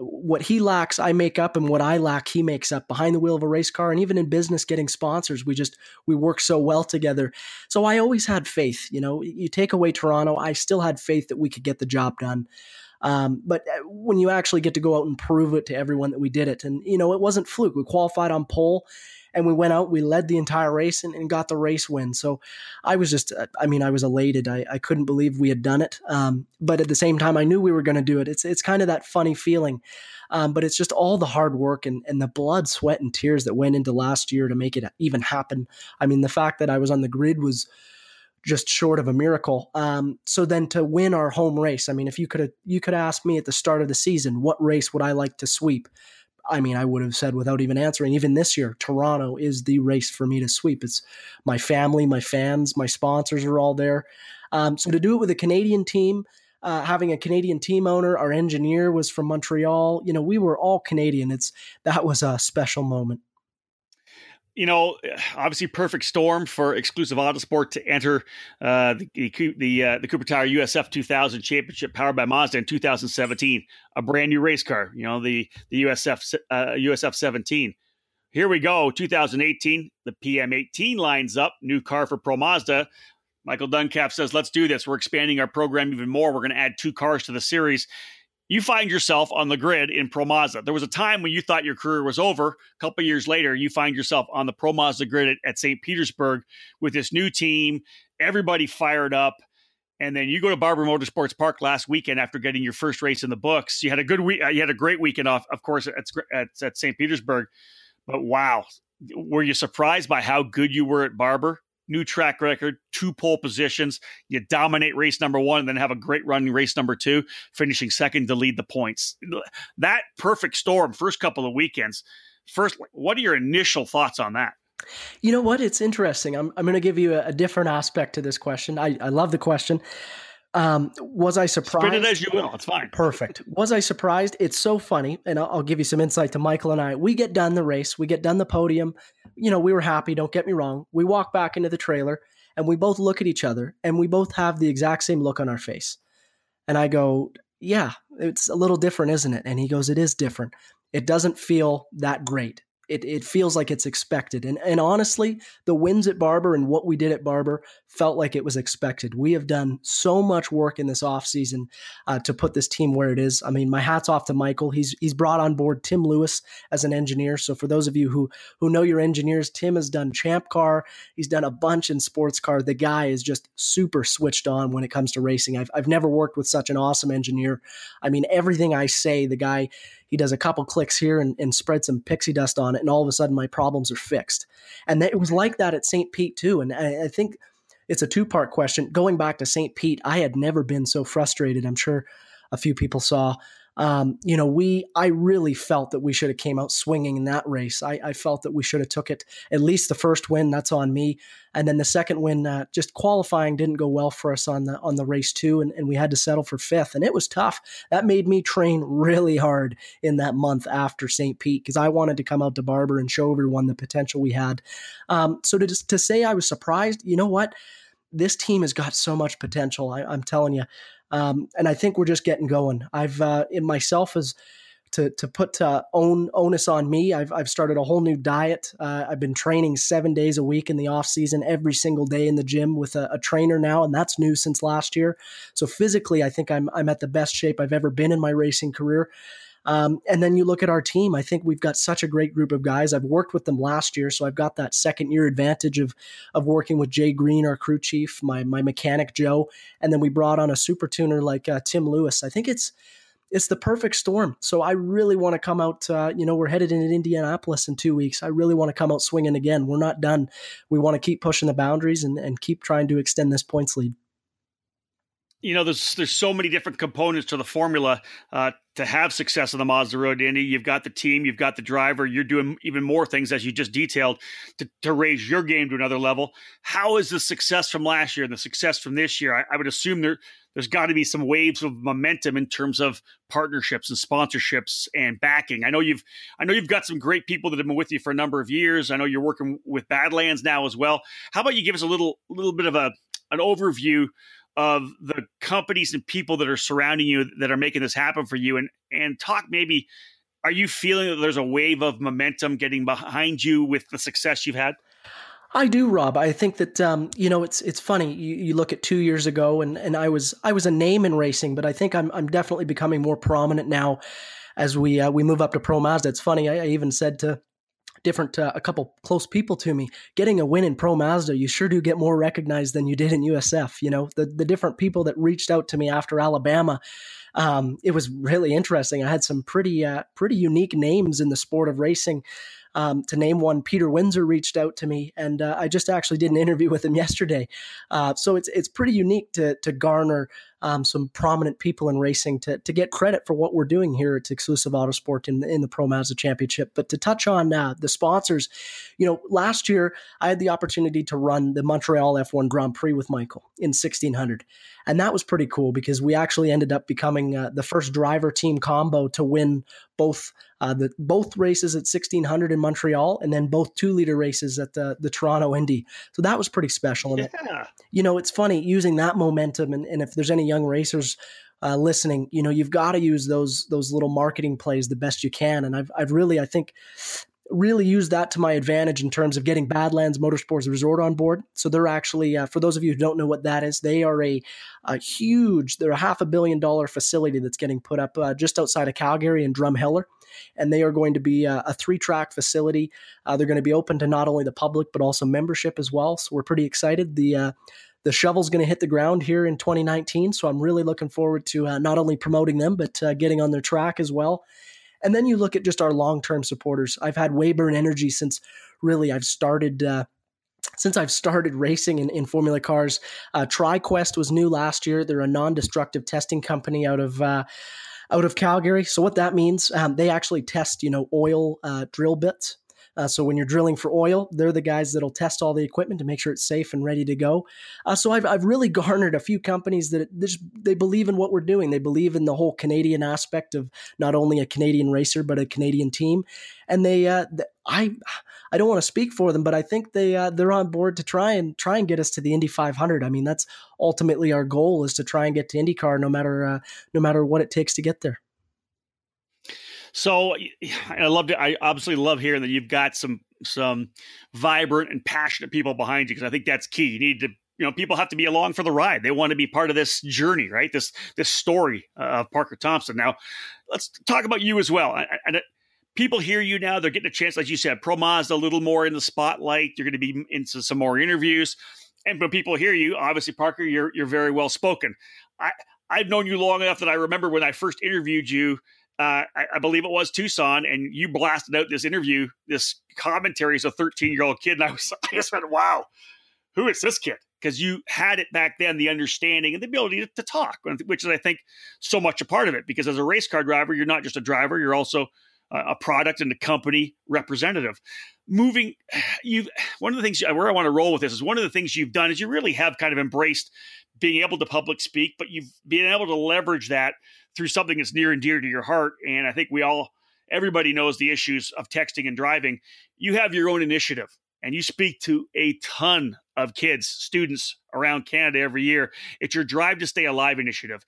what he lacks, I make up, and what I lack, he makes up behind the wheel of a race car. And even in business, getting sponsors, we just we work so well together. So I always had faith. You know, you take away Toronto, I still had faith that we could get the job done. Um, but uh, when you actually get to go out and prove it to everyone that we did it, and you know, it wasn't fluke. We qualified on pole, and we went out, we led the entire race and, and got the race win. So I was just, uh, I mean, I was elated. I, I couldn't believe we had done it. Um, but at the same time, I knew we were going to do it. It's, it's kind of that funny feeling. Um, but it's just all the hard work and, and the blood, sweat, and tears that went into last year to make it even happen. I mean, the fact that I was on the grid was just short of a miracle. Um, so then to win our home race, I mean, if you could you could ask me at the start of the season, what race would I like to sweep? I mean, I would have said without even answering, even this year, Toronto is the race for me to sweep. It's my family, my fans, my sponsors are all there. Um, so to do it with a Canadian team, uh, having a Canadian team owner, our engineer was from Montreal. You know, we were all Canadian. It's that was a special moment you know, obviously perfect storm for exclusive Autosport to enter uh, the the uh, the Cooper Tire USF 2000 Championship powered by Mazda in 2017, a brand new race car. You know, the the USF uh, USF 17. Here we go, 2018. The PM18 lines up, new car for Pro Mazda. Michael Duncalfe says, "Let's do this. We're expanding our program even more. We're going to add two cars to the series." You find yourself on the grid in Pro Mazda. There was a time when you thought your career was over. A couple years later, you find yourself on the Pro Mazda grid at, at St. Petersburg with this new team, everybody fired up. And then you go to Barber Motorsports Park last weekend after getting your first race in the books. You had a good week. Uh, you had a great weekend off, of course, at, at, at St. Petersburg. but wow, were you surprised by how good you were at Barber? New track record, two pole positions. You dominate race number one, and then have a great run in race number two, finishing second to lead the points. That perfect storm, first couple of weekends. First, what are your initial thoughts on that? You know what? It's interesting. I'm, I'm going to give you a, a, different aspect to this question. I, I love the question. Um, was I surprised? Spin it as you will. It's fine. Perfect. Was I surprised? It's so funny, and I'll, I'll, give you some insight to Michael and I. We get done the race, we get done the podium. You know, we were happy. Don't get me wrong. We walk back into the trailer, and we both look at each other, and we both have the exact same look on our face. And I go, "Yeah, it's a little different, isn't it?" And he goes, "It is different. It doesn't feel that great." It, it feels like it's expected. And, and honestly, the wins at Barber and what we did at Barber felt like it was expected. We have done so much work in this offseason uh, to put this team where it is. I mean, my hat's off to Michael. He's he's brought on board Tim Lewis as an engineer. So for those of you who who know your engineers, Tim has done Champ Car. He's done a bunch in sports car. The guy is just super switched on when it comes to racing. I've I've never worked with such an awesome engineer. I mean, everything I say, the guy he does a couple clicks here and, and spread some pixie dust on it, and all of a sudden my problems are fixed. And it was like that at St. Pete too. And I, I think it's a two part question. Going back to St. Pete, I had never been so frustrated. I'm sure a few people saw um, you know, we I really felt that we should have came out swinging in that race. I, I, felt that we should have took it at least the first win. That's on me, and then the second win, uh, just qualifying didn't go well for us on the on the race too, and, and we had to settle for fifth, and it was tough. That made me train really hard in that month after St. Pete because I wanted to come out to Barber and show everyone the potential we had. Um, so to to say I was surprised, you know what? This team has got so much potential. I, I'm telling you. Um, and I think we're just getting going. I've uh, in myself as to to put uh, own onus on me. I've I've started a whole new diet. Uh, I've been training seven days a week in the off season, every single day in the gym with a, a, trainer now, and that's new since last year. So physically, I think I'm I'm at the best shape I've ever been in my racing career. Um, and then you look at our team. I think we've got such a great group of guys. I've worked with them last year, so I've got that second year advantage of of working with Jay Green, our crew chief, my my mechanic Joe, and then we brought on a super tuner like uh, Tim Lewis. I think it's it's the perfect storm. So I really want to come out. Uh, you know, we're headed into Indianapolis in two weeks. I really want to come out swinging again. We're not done. We want to keep pushing the boundaries and, and keep trying to extend this points lead you know, there's there's so many different components to the formula uh, to have success on the Mazda Road Indy. You've got the team, you've got the driver. You're doing even more things as you just detailed to, to raise your game to another level. How is the success from last year and the success from this year? I, I would assume there there's got to be some waves of momentum in terms of partnerships and sponsorships and backing. I know you've I know you've got some great people that have been with you for a number of years. I know you're working with Badlands now as well. How about you give us a little little bit of a an overview of the companies and people that are surrounding you that are making this happen for you and and talk maybe are you feeling that there's a wave of momentum getting behind you with the success you've had I do, Rob. I think that um, you know it's it's funny. You, you, look at two years ago, and, and I was I was a name in racing, but I think I'm I'm definitely becoming more prominent now as we uh, we move up to Pro Mazda. It's funny. I, I even said to different uh, a couple close people to me getting a win in pro mazda you sure do get more recognized than you did in usf you know? The, the different people that reached out to me after alabama um, it was really interesting. I had some pretty uh, pretty unique names in the sport of racing um, to name one, Peter Windsor reached out to me, and uh, I just actually did an interview with him yesterday. Uh, so it's it's pretty unique to to garner um, some prominent people in racing to, to get credit for what we're doing here at Exclusive Autosport in in the Pro Mazda Championship. But to touch on uh, the sponsors, you know, last year I had the opportunity to run the Montreal F1 Grand Prix with Michael in 1600. And that was pretty cool because we actually ended up becoming uh, the first driver team combo to win both uh, the both races at 1600 in Montreal and then both two liter races at the, the Toronto Indy. So that was pretty special. And yeah. It, you know, it's funny using that momentum and, and if there's any young racers uh, listening, you know, you've got to use those those little marketing plays the best you can. And I've I've really I think really used that to my advantage in terms of getting Badlands Motorsports Resort on board. So they're actually, uh, for those of you who don't know what that is, they are a, a huge, they're a half a billion dollar facility that's getting put up uh, just outside of Calgary in Drumheller. And they are going to be a, a three track facility. Uh, they're going to be open to not only the public, but also membership as well. So we're pretty excited. The, uh, the shovel's going to hit the ground here in 2019. So I'm really looking forward to uh, not only promoting them, but uh, getting on their track as well. And then you look at just our long term supporters. I've had Weyburn Energy since really I've started. Uh, since I've started racing in, in Formula cars, uh, TriQuest was new last year. They're a non-destructive testing company out of uh, out of Calgary. So what that means, um, they actually test, you know, oil uh, drill bits uh, so when you're drilling for oil, they're the guys that'll test all the equipment to make sure it's safe and ready to go. Uh, so I've, I've really garnered a few companies that just, they believe in what we're doing. They believe in the whole Canadian aspect of not only a Canadian racer but a Canadian team, and they uh, I I don't want to speak for them, but I think they uh, they're on board to try and try and get us to the Indy 500. I mean, that's ultimately our goal is to try and get to IndyCar, no matter uh, no matter what it takes to get there. So I love to. I obviously love hearing that you've got some some vibrant and passionate people behind you because I think that's key. You need to you know people have to be along for the ride. They want to be part of this journey right? This this story uh, of parker thompson. Now let's talk about you as well. And people hear you now they're getting a chance like you said pro mazda a little more in the spotlight. You're going to be into some more interviews. And when people hear you obviously parker you're you're very well spoken. I i've known you long enough that i remember when i first interviewed you uh, I, I, believe it was Tucson, and you blasted out this interview, this commentary as a 13 year old kid. And I was, I just went, wow, who is this kid? Because you had it back then, the understanding and the ability to, to, talk, which is, I think, so much a part of it. Because as a race car driver, you're not just a driver, you're also a, a product and a company representative. Moving, you've one of the things where I want to roll with this is one of the things you've done is you really have kind of embraced being able to public speak, but you've been able to leverage that through something that's near and dear to your heart. And I think we all, everybody knows the issues of texting and driving. You have your own initiative and you speak to a ton of kids, students around Canada every year. It's your Drive to Stay Alive initiative.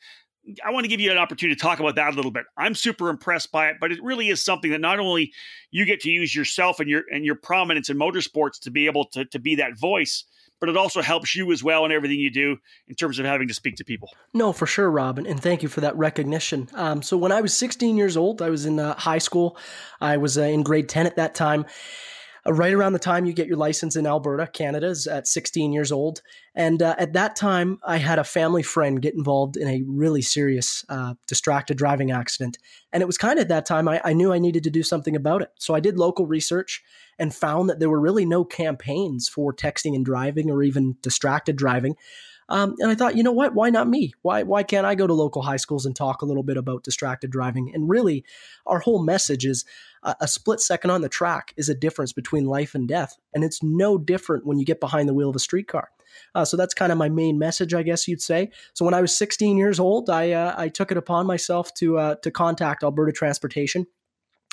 I want to give you an opportunity to talk about that a little bit. I'm super impressed by it, but it really is something that not only you get to use yourself and your and your prominence in motorsports to be able to, to be that voice, but it also helps you as well in everything you do in terms of having to speak to people. No, for sure, Robin, and thank you for that recognition. Um, so when I was 16 years old, I was in uh, high school. I was uh, in grade 10 at that time. Uh, right around the time you get your license in Alberta, Canada, is at 16 years old. And uh, at that time, I had a family friend get involved in a really serious uh, distracted driving accident. And it was kind of at that time I, I knew I needed to do something about it. So I did local research and found that there were really no campaigns for texting and driving or even distracted driving. Um, and I thought, you know what? Why not me? Why why can't I go to local high schools and talk a little bit about distracted driving? And really, our whole message is a split second on the track is a difference between life and death, and it's no different when you get behind the wheel of a streetcar. Uh, so that's kind of my main message, I guess you'd say. So when I was 16 years old, I uh, I took it upon myself to uh, to contact Alberta Transportation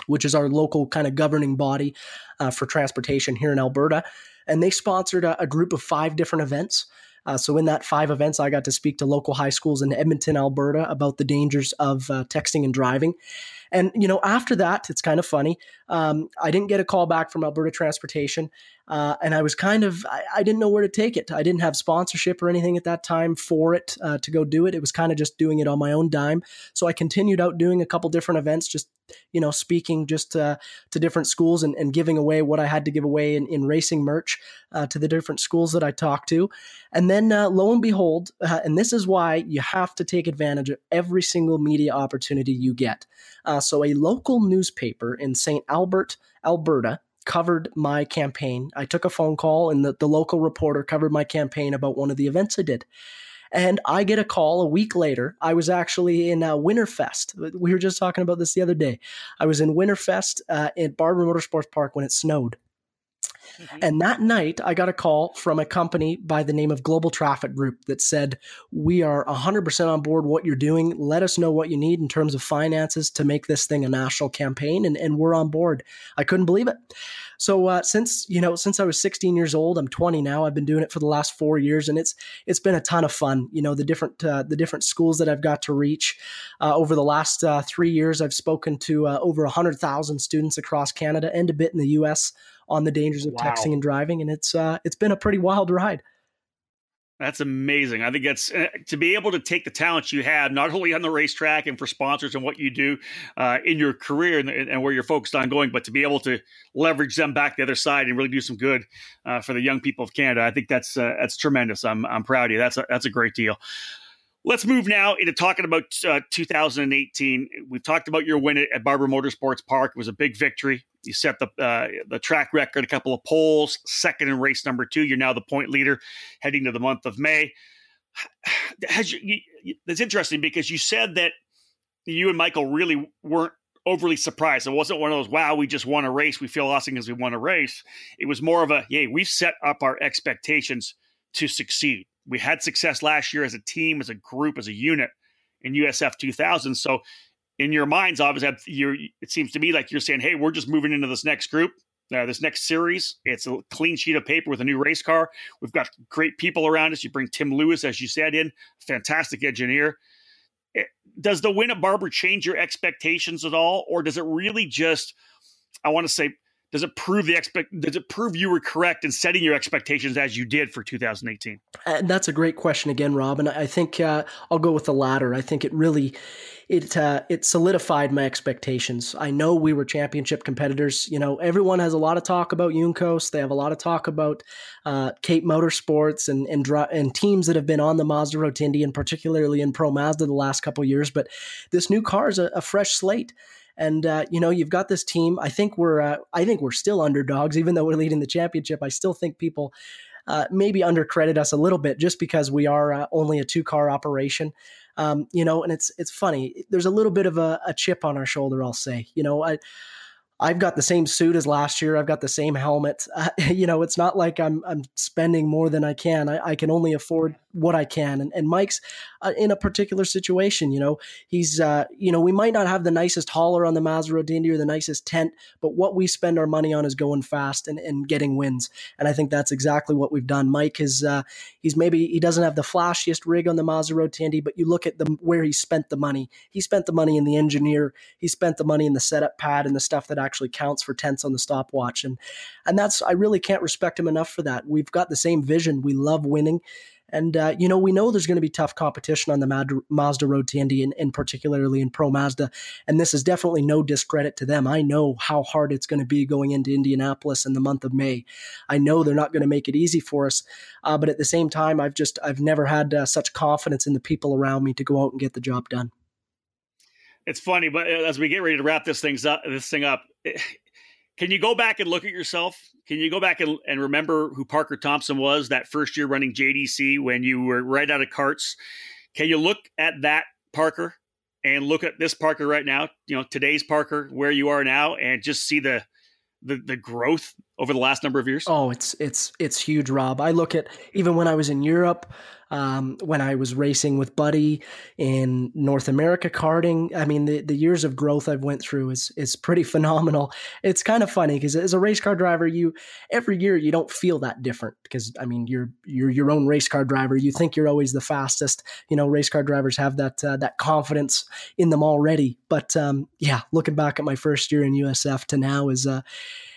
which is our local kind of governing body uh, for transportation here in Alberta. And they sponsored a, a group of five different events. Uh, so in that five events, I got to speak to local high schools in Edmonton, Alberta, about the dangers of uh, texting and driving. And you know, after that, it's kind of funny. Um, I didn't get a call back from Alberta Transportation, uh, and I was kind of I, I, didn't know where to take it. I didn't have sponsorship or anything at that time for it uh, to go do it. It was kind of just doing it on my own dime. So I continued out doing a couple different events, just you know, speaking just uh, to different schools and, and, giving away what I had to give away in, in racing merch uh, to the different schools that I talked to. And then uh, lo and behold, uh, and this is why you have to take advantage of every single media opportunity you get. Uh, so a local newspaper in St. Albert, Alberta, covered my campaign. I took a phone call, and the, the local reporter covered my campaign about one of the events I did. And I get a call a week later. I was actually in uh, Winterfest. We were just talking about this the other day. I was in Winterfest uh, at Barber Motorsports Park when it snowed. Mm-hmm. And that night, I got a call from a company by the name of Global Traffic Group that said, We are 100% on board what you're doing. Let us know what you need in terms of finances to make this thing a national campaign. And, and we're on board. I couldn't believe it. So uh, since you know, since I was 16 years old, I'm 20 now. I've been doing it for the last four years, and it's it's been a ton of fun. You know, the different uh, the different schools that I've got to reach uh, over the last uh, three years. I've spoken to uh, over 100,000 students across Canada and a bit in the U.S on the dangers of wow. texting and driving, and it's uh, it's been a pretty wild ride. That's amazing. I think that's uh, to be able to take the talents you have, not only on the racetrack and for sponsors and what you do uh, in your career and, and, where you're focused on going, but to be able to leverage them back the other side and really do some good uh, for the young people of Canada. I think that's uh, that's tremendous. I'm I'm proud of you. That's a, that's a great deal. Let's move now into talking about uh, 2018. We've talked about your win at, Barber Motorsports Park. It was a big victory. You set the uh, the track record, a couple of poles, second in race number two. You're now the point leader heading to the month of May. Has you, you, it's interesting because you said that you and Michael really weren't overly surprised. It wasn't one of those, wow, we just won a race. We feel awesome because we won a race. It was more of a, yay, we've set up our expectations to succeed. We had success last year as a team, as a group, as a unit in USF 2000. So, in your minds, obviously, you're, it seems to me like you're saying, hey, we're just moving into this next group. Uh, this next series, it's a clean sheet of paper with a new race car. We've got great people around us. You bring Tim Lewis, as you said, in fantastic engineer. It, does the win at Barber change your expectations at all, or does it really just, I want to say, does it prove the expect does it prove you were correct in setting your expectations as you did for 2018 and that's a great question again rob and i think uh, i'll go with the latter. I think it really it uh, it solidified my expectations. I know we were championship competitors. You know everyone has a lot of talk about Juncos. they have a lot of talk about uh, cape motorsports and and, and teams that have been on the mazda Road to Indy and particularly in pro mazda the last couple years but this new car is a, a fresh slate and uh, you know, you've got this team. I think we're uh, I think we're still underdogs, even though we're leading the championship. I still think people uh, maybe undercredit us a little bit just because we are uh, only a two car operation. Um, you know, and it's it's funny. There's a little bit of a, a chip on our shoulder. I'll say. You know, I I've got the same suit as last year. I've got the same helmet. Uh, you know, it's not like I'm I'm spending more than I can. I, I can only afford what I can. And, and Mike's uh, in a particular situation. You know, he's uh, you know we might not have the nicest hauler on the Mazda Road to Indy or the nicest tent, but what we spend our money on is going fast and, and getting wins. And I think that's exactly what we've done. Mike is uh, he's maybe he doesn't have the flashiest rig on the Mazda Road to Indy, but you look at the where he spent the money. He spent the money in the engineer. He spent the money in the setup pad and the stuff that actually counts for tenths on the stopwatch. And and that's I really can't respect him enough for that. We've got the same vision. We love winning. And, uh, you know, we know there's going to be tough competition on the Mazda Road to Indy, and, and particularly in Pro Mazda. And this is definitely no discredit to them. I know how hard it's going to be going into Indianapolis in the month of May. I know they're not going to make it easy for us. Uh, but at the same time, I've just, I've never had uh, such confidence in the people around me to go out and get the job done. It's funny, but uh, as we get ready to wrap this things up, this thing up, can you go back and look at yourself? Can you go back and, and remember who Parker Thompson was that first year running JDC when you were right out of karts? Can you look at that Parker and look at this Parker right now, you know, today's Parker, where you are now, and just see the the the growth over the last number of years? Oh, it's it's it's huge, Rob. I look at even when I was in Europe, um, when I was racing with Buddy in North America karting. I mean, the, the years of growth I've went through is is pretty phenomenal. It's kind of funny because as a race car driver, you every year you don't feel that different because I mean you're you're your own race car driver. You think you're always the fastest. You know, race car drivers have that uh, that confidence in them already. But um, yeah, looking back at my first year in USF to now is uh,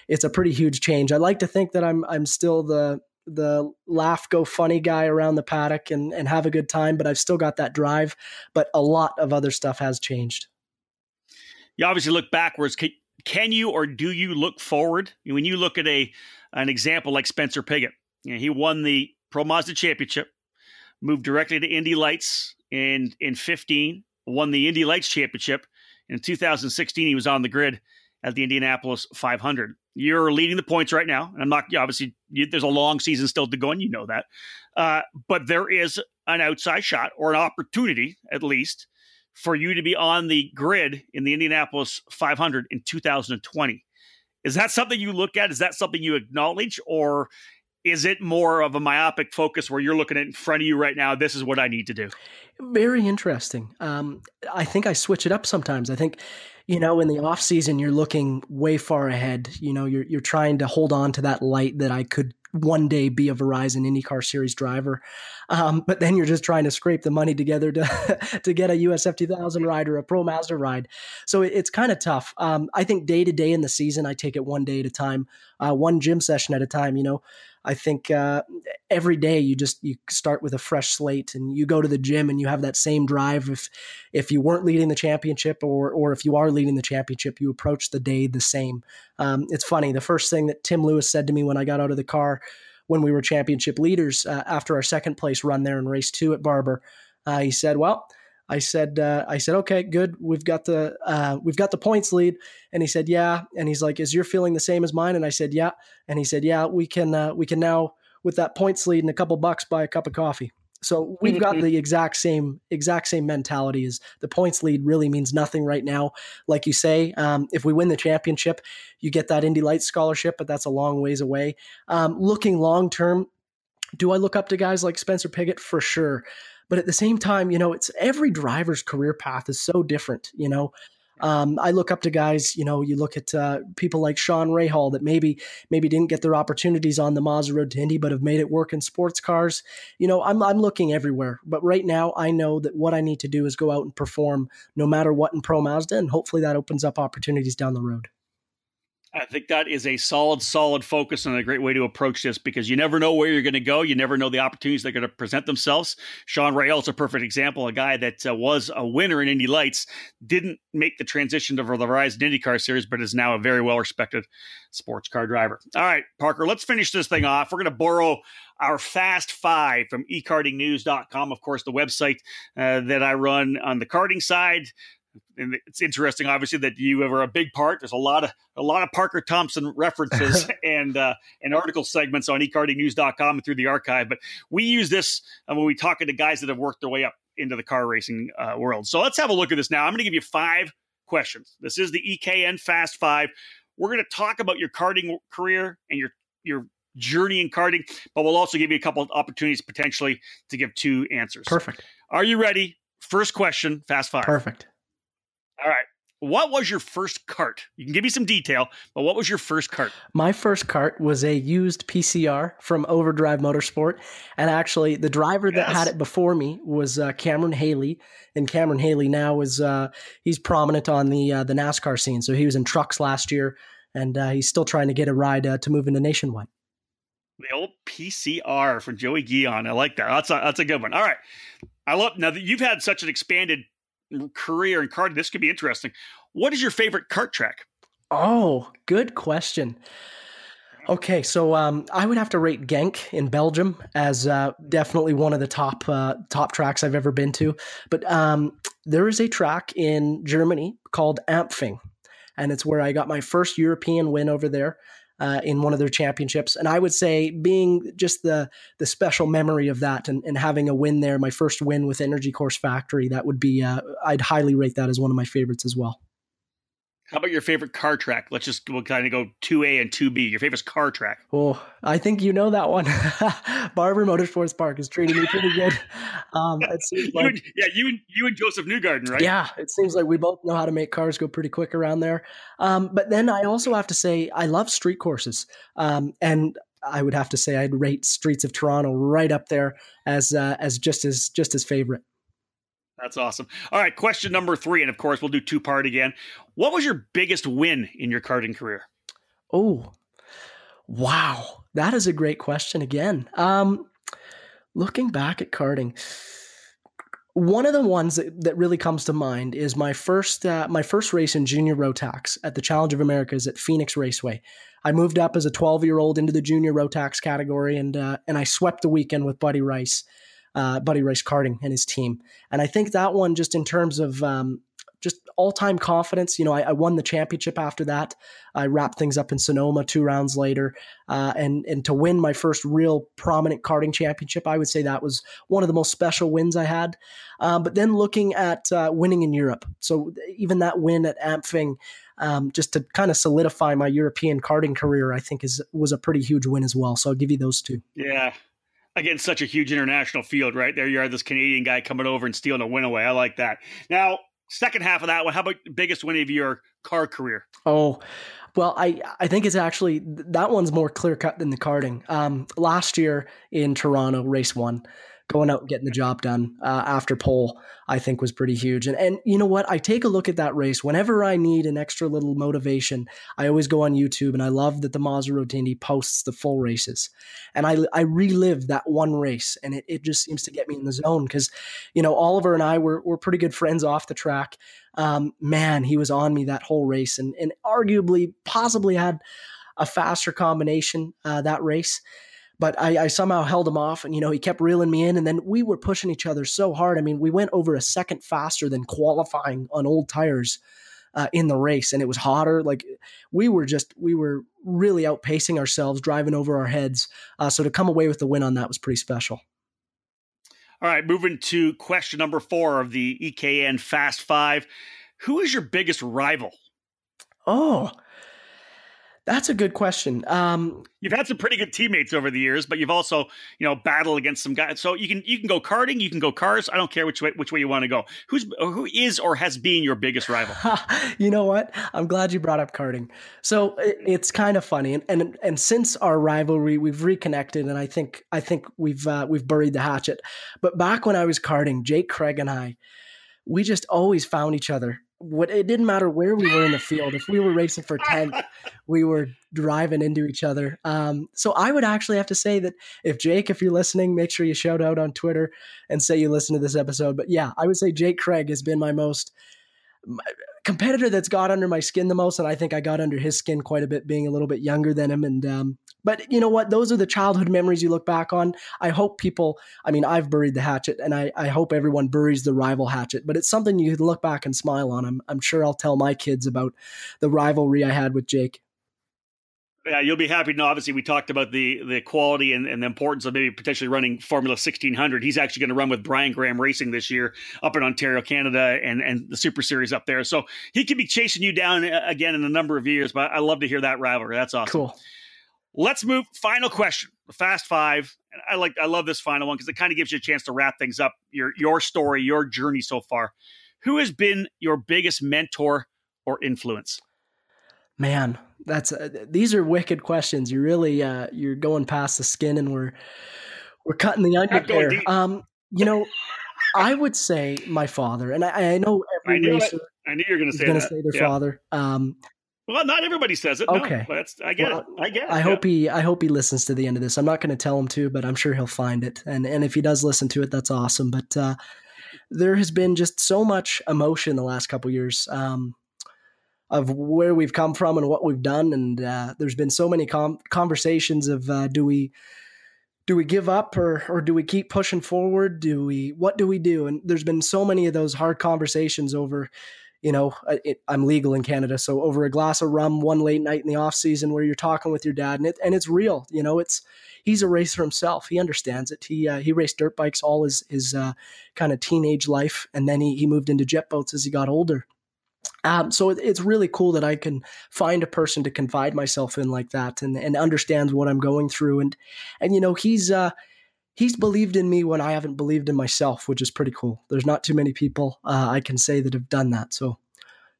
it's a pretty huge change. I like to think that I'm I'm still the the laugh go funny guy around the paddock and, and have a good time, but I've still got that drive. But a lot of other stuff has changed. You obviously look backwards. Can, can you or do you look forward? When you look at a an example like Spencer Pigot, you know, he won the Pro Mazda Championship, moved directly to Indy Lights in in 15, won the Indy Lights Championship. In 2016, he was on the grid at the Indianapolis 500. You're leading the points right now. And I'm not obviously you, there's a long season still to go, and you know that. Uh, but there is an outside shot or an opportunity, at least, for you to be on the grid in the Indianapolis 500 in 2020. Is that something you look at? Is that something you acknowledge, or is it more of a myopic focus where you're looking at in front of you right now? This is what I need to do. Very interesting. Um, I think I switch it up sometimes. I think you know, in the off season, you're looking way far ahead. You know, you're you're trying to hold on to that light that I could one day be a Verizon IndyCar Series driver. Um, but then you're just trying to scrape the money together to to get a USF 2000 ride or a Pro Mazda ride. So it, it's kind of tough. Um, I think day to day in the season, I take it one day at a time, uh, one gym session at a time. You know, I think uh, every day you just you start with a fresh slate and you go to the gym and you have that same drive. If if you weren't leading the championship or or if you are leading the championship, you approach the day the same. Um, it's funny. The first thing that Tim Lewis said to me when I got out of the car when we were championship leaders uh, after our second place run there in race two at Barber. Uh, he said, "Well." I said, uh, I said, okay, good. We've got the uh, we've got the points lead, and he said, yeah. And he's like, is your feeling the same as mine? And I said, yeah. And he said, yeah. We can uh, we can now with that points lead and a couple bucks buy a cup of coffee. So we've got the exact same exact same mentality. Is the points lead really means nothing right now? Like you say, um, if we win the championship, you get that Indy Lights scholarship, but that's a long ways away. Um, looking long term, do I look up to guys like Spencer Pigot for sure? But at the same time, you know, it's every driver's career path is so different. You know, um, I look up to guys, you know, you look at uh, people like Sean Rayhall that maybe maybe didn't get their opportunities on the Mazda Road to Indy, but have made it work in sports cars. You know, I'm I'm looking everywhere, but right now I know that what I need to do is go out and perform no matter what in Pro Mazda, and hopefully that opens up opportunities down the road. I think that is a solid, solid focus and a great way to approach this because you never know where you're going to go. You never know the opportunities that are going to present themselves. Sean Rayhall is a perfect example, a guy that uh, was a winner in Indy Lights, didn't make the transition to the Verizon IndyCar Series, but is now a very well respected sports car driver. All right, Parker, let's finish this thing off. We're going to borrow our Fast Five from ekartingnews.com, of course, the website uh, that I run on the karting side and it's interesting, obviously, that you were a big part. There's a lot of a lot of Parker Thompson references and uh, and article segments on ekartingnews.com and through the archive. But we use this uh, when we talk to guys that have worked their way up into the car racing uh, world. So let's have a look at this now. I'm going to give you five questions. This is the EKN Fast Five. We're going to talk about your karting career and your your journey in karting, but we'll also give you a couple of opportunities potentially to give two answers. Perfect. Are you ready? First question, fast five. Perfect. All right. What was your first kart? You can give me some detail, but what was your first kart? My first kart was a used PCR from Overdrive Motorsport. And actually, the driver that had it before me was uh, Cameron Hayley. And Cameron Hayley now is uh, he's prominent on the uh, the NASCAR scene. So he was in trucks last year, and uh, he's still trying to get a ride uh, to move into Nationwide. The old PCR for Joey Guillon. I like that. That's a, that's a good one. All right. I love now that you've had such an expanded career in karting, this could be interesting. What is your favorite kart track? Oh, good question. Okay, so um, I would have to rate Genk in Belgium as uh, definitely one of the top uh, top tracks I've ever been to. But um, there is a track in Germany called Ampfing, and it's where I got my first European win over there uh, in one of their championships. And I would say, being just the the special memory of that and, and having a win there, my first win with Energy Corse Factory, that would be uh, I'd highly rate that as one of my favorites as well. How about your favorite car track? Let's just we'll kind of go two A and two B. Your favorite car track? Oh, I think you know that one. Barber Motorsports Park is treating me pretty good. Um, it seems like, you and, yeah, you and you and Josef Newgarden, right? Yeah, it seems like we both know how to make cars go pretty quick around there. Um, but then I also have to say I love street courses, um, and I would have to say I'd rate Streets of Toronto right up there as uh, as just as just as favorite. That's awesome. All right, question number three, and of course we'll do two part again. What was your biggest win in your karting career? Oh, wow, that is a great question. Again, um, looking back at karting, one of the ones that, that really comes to mind is my first uh, my first race in junior Rotax at the Challenge of Americas at Phoenix Raceway. I moved up as a 12 year old into the junior Rotax category, and uh, and I swept the weekend with Buddy Rice uh, Buddy Rice Karting and his team. And I think that one, just in terms of um, just all time confidence, you know, I, I, won the championship after that. I wrapped things up in Sonoma two rounds later, uh, and and to win my first real prominent karting championship, I would say that was one of the most special wins I had. Um, but then looking at uh, winning in Europe, so even that win at Ampfing. Um, just to kind of solidify my European karting career, I think is was a pretty huge win as well. So I'll give you those two. Yeah, again, such a huge international field, right? There you are, this Canadian guy coming over and stealing a win away. I like that. Now, second half of that one, how about biggest win of your car career? Oh, well, I, I think it's actually that one's more clear cut than the karting. Um, last year in Toronto, race one, going out and getting the job done uh, after pole, I think was pretty huge. And and you know what? I take a look at that race whenever I need an extra little motivation. I always go on YouTube, and I love that the Mazda Indy posts the full races, and I I relive that one race, and it, it just seems to get me in the zone because, you know, Oliver and I were were pretty good friends off the track. Um, man, he was on me that whole race, and and arguably possibly had a faster combination uh, that race but I, I, somehow held him off and you know he kept reeling me in and then we were pushing each other so hard. I mean we went over a second faster than qualifying on old tires uh, in the race and it was hotter. Like we were just we were really outpacing ourselves driving over our heads. Uh, so to come away with the win on that was pretty special. All right moving to question number four of the ekn fast five. Who is your biggest rival? Oh that's a good question. Um, you've had some pretty good teammates over the years, but you've also, you know, battled against some guys. So you can you can go karting, you can go cars. I don't care which way which way you want to go. Who's who is or has been your biggest rival? you know what? I'm glad you brought up karting. So it, it's kind of funny, and, and and since our rivalry, we've reconnected, and I think I think we've uh, we've buried the hatchet. But back when I was karting, Jake Craig and I, we just always found each other what it didn't matter where we were in the field. If we were racing for 10th, we were driving into each other. Um, so I would actually have to say that if Jake, if you're listening, make sure you shout out on Twitter and say you listen to this episode. But yeah, I would say Jake Craig has been my most competitor that's got under my skin the most, and I think I got under his skin quite a bit, being a little bit younger than him. And um, but you know what? Those are the childhood memories you look back on. I hope people. I mean, I've buried the hatchet, and I, I hope everyone buries the rival hatchet. But it's something you can look back and smile on. I'm I'm sure I'll tell my kids about the rivalry I had with Jake. Yeah, you'll be happy to know. Obviously, we talked about the the quality and, and the importance of maybe potentially running Formula 1600. He's actually going to run with Brian Graham Racing this year up in Ontario, Canada, and and the Super Series up there. So he could be chasing you down uh, again in a number of years. But I love to hear that rivalry. That's awesome. Cool. Let's move. Final question. The Fast Five. I like. I love this final one because it kind of gives you a chance to wrap things up. Your your story, your journey so far. Who has been your biggest mentor or influence? Man, that's uh, these are wicked questions. You really uh, you're going past the skin, and we're we're cutting the onion there. Um, you know, I would say my father, and I, I know every I knew racer I knew you were going to say going to say their yeah. father. Um, well, not everybody says it. Okay, no, that's I get well, it. I get it. I yeah. hope he I hope he listens to the end of this. I'm not going to tell him to, but I'm sure he'll find it. And and if he does listen to it, that's awesome. But uh, there has been just so much emotion the last couple years. Um, of where we've come from and what we've done. And uh, there's been so many com- conversations of uh, do we do we give up or or do we keep pushing forward? Do we what do we do? And there's been so many of those hard conversations over. You know, it, I'm legal in Canada, so over a glass of rum, one late night in the off season, where you're talking with your dad, and it and it's real. You know, it's he's a racer himself. He understands it. He uh, he raced dirt bikes all his his uh, kind of teenage life, and then he he moved into jet boats as he got older. Um, so it, it's really cool that I can find a person to confide myself in like that and, and understands what I'm going through. And, and, you know, he's, uh, he's believed in me when I haven't believed in myself, which is pretty cool. There's not too many people uh, I can say that have done that. So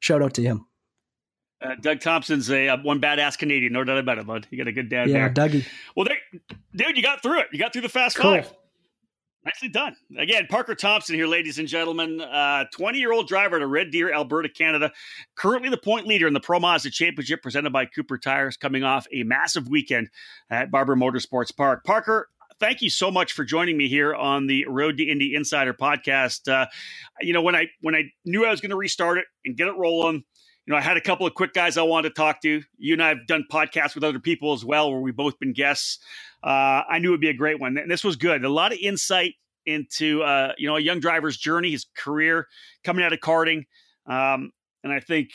shout out to him. Uh, Doug Thompson's a uh, one badass Canadian, no doubt about it, bud. You got a good dad yeah, there. Dougie. Well, there, dude, you got through it. You got through the fast cool. five. Nicely done. Again, Parker Thompson here, ladies and gentlemen. 20 uh, year old driver to Red Deer, Alberta, Canada. Currently the point leader in the Pro Mazda Championship presented by Cooper Tires, coming off a massive weekend at Barber Motorsports Park. Parker, thank you so much for joining me here on the Road to Indy Insider podcast. Uh, you know, when I when I knew I was going to restart it and get it rolling, you know, I had a couple of quick guys I wanted to talk to. You and I have done podcasts with other people as well, where we've both been guests uh, I knew it would be a great one. And this was good. A lot of insight into uh, you know a young driver's journey, his career, coming out of karting. Um, and I think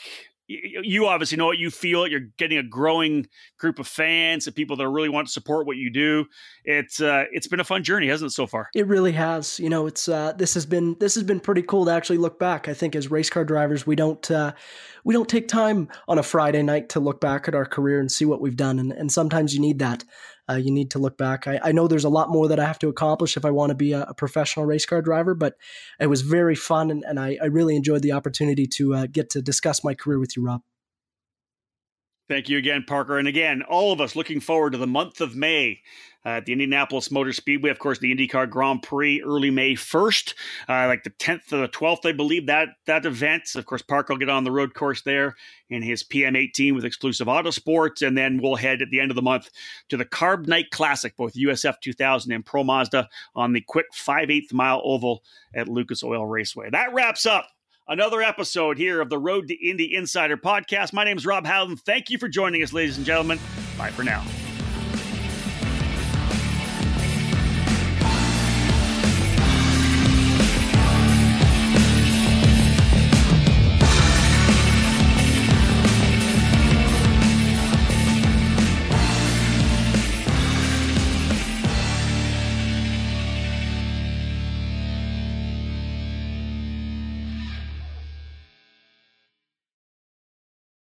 you obviously know what you feel. You're getting a growing group of fans and people that really want to support what you do. It's uh, it's been a fun journey, hasn't it, so far? It really has. You know, it's uh, this has been this has been pretty cool to actually look back. I think as race car drivers, we don't uh, we don't take time on a Friday night to look back at our career and see what we've done, and, and sometimes you need that. Uh, you need to look back. I, I, know there's a lot more that I have to accomplish if I want to be a, a professional race car driver, but it was very fun, and, and I, I, really enjoyed the opportunity to uh, get to discuss my career with you, Rob. Thank you again, Parker. And again, all of us looking forward to the month of May at the Indianapolis Motor Speedway. Of course, the IndyCar Grand Prix early May 1st, uh, like the 10th or the 12th, I believe, that that event. Of course, Parker will get on the road course there in his PM18 with exclusive Autosports. And then we'll head at the end of the month to the Carb Night Classic, both USF 2000 and Pro Mazda on the quick 5 8 mile oval at Lucas Oil Raceway. That wraps up another episode here of the Road to Indy Insider podcast. My name is Rob Howden. Thank you for joining us, ladies and gentlemen. Bye for now.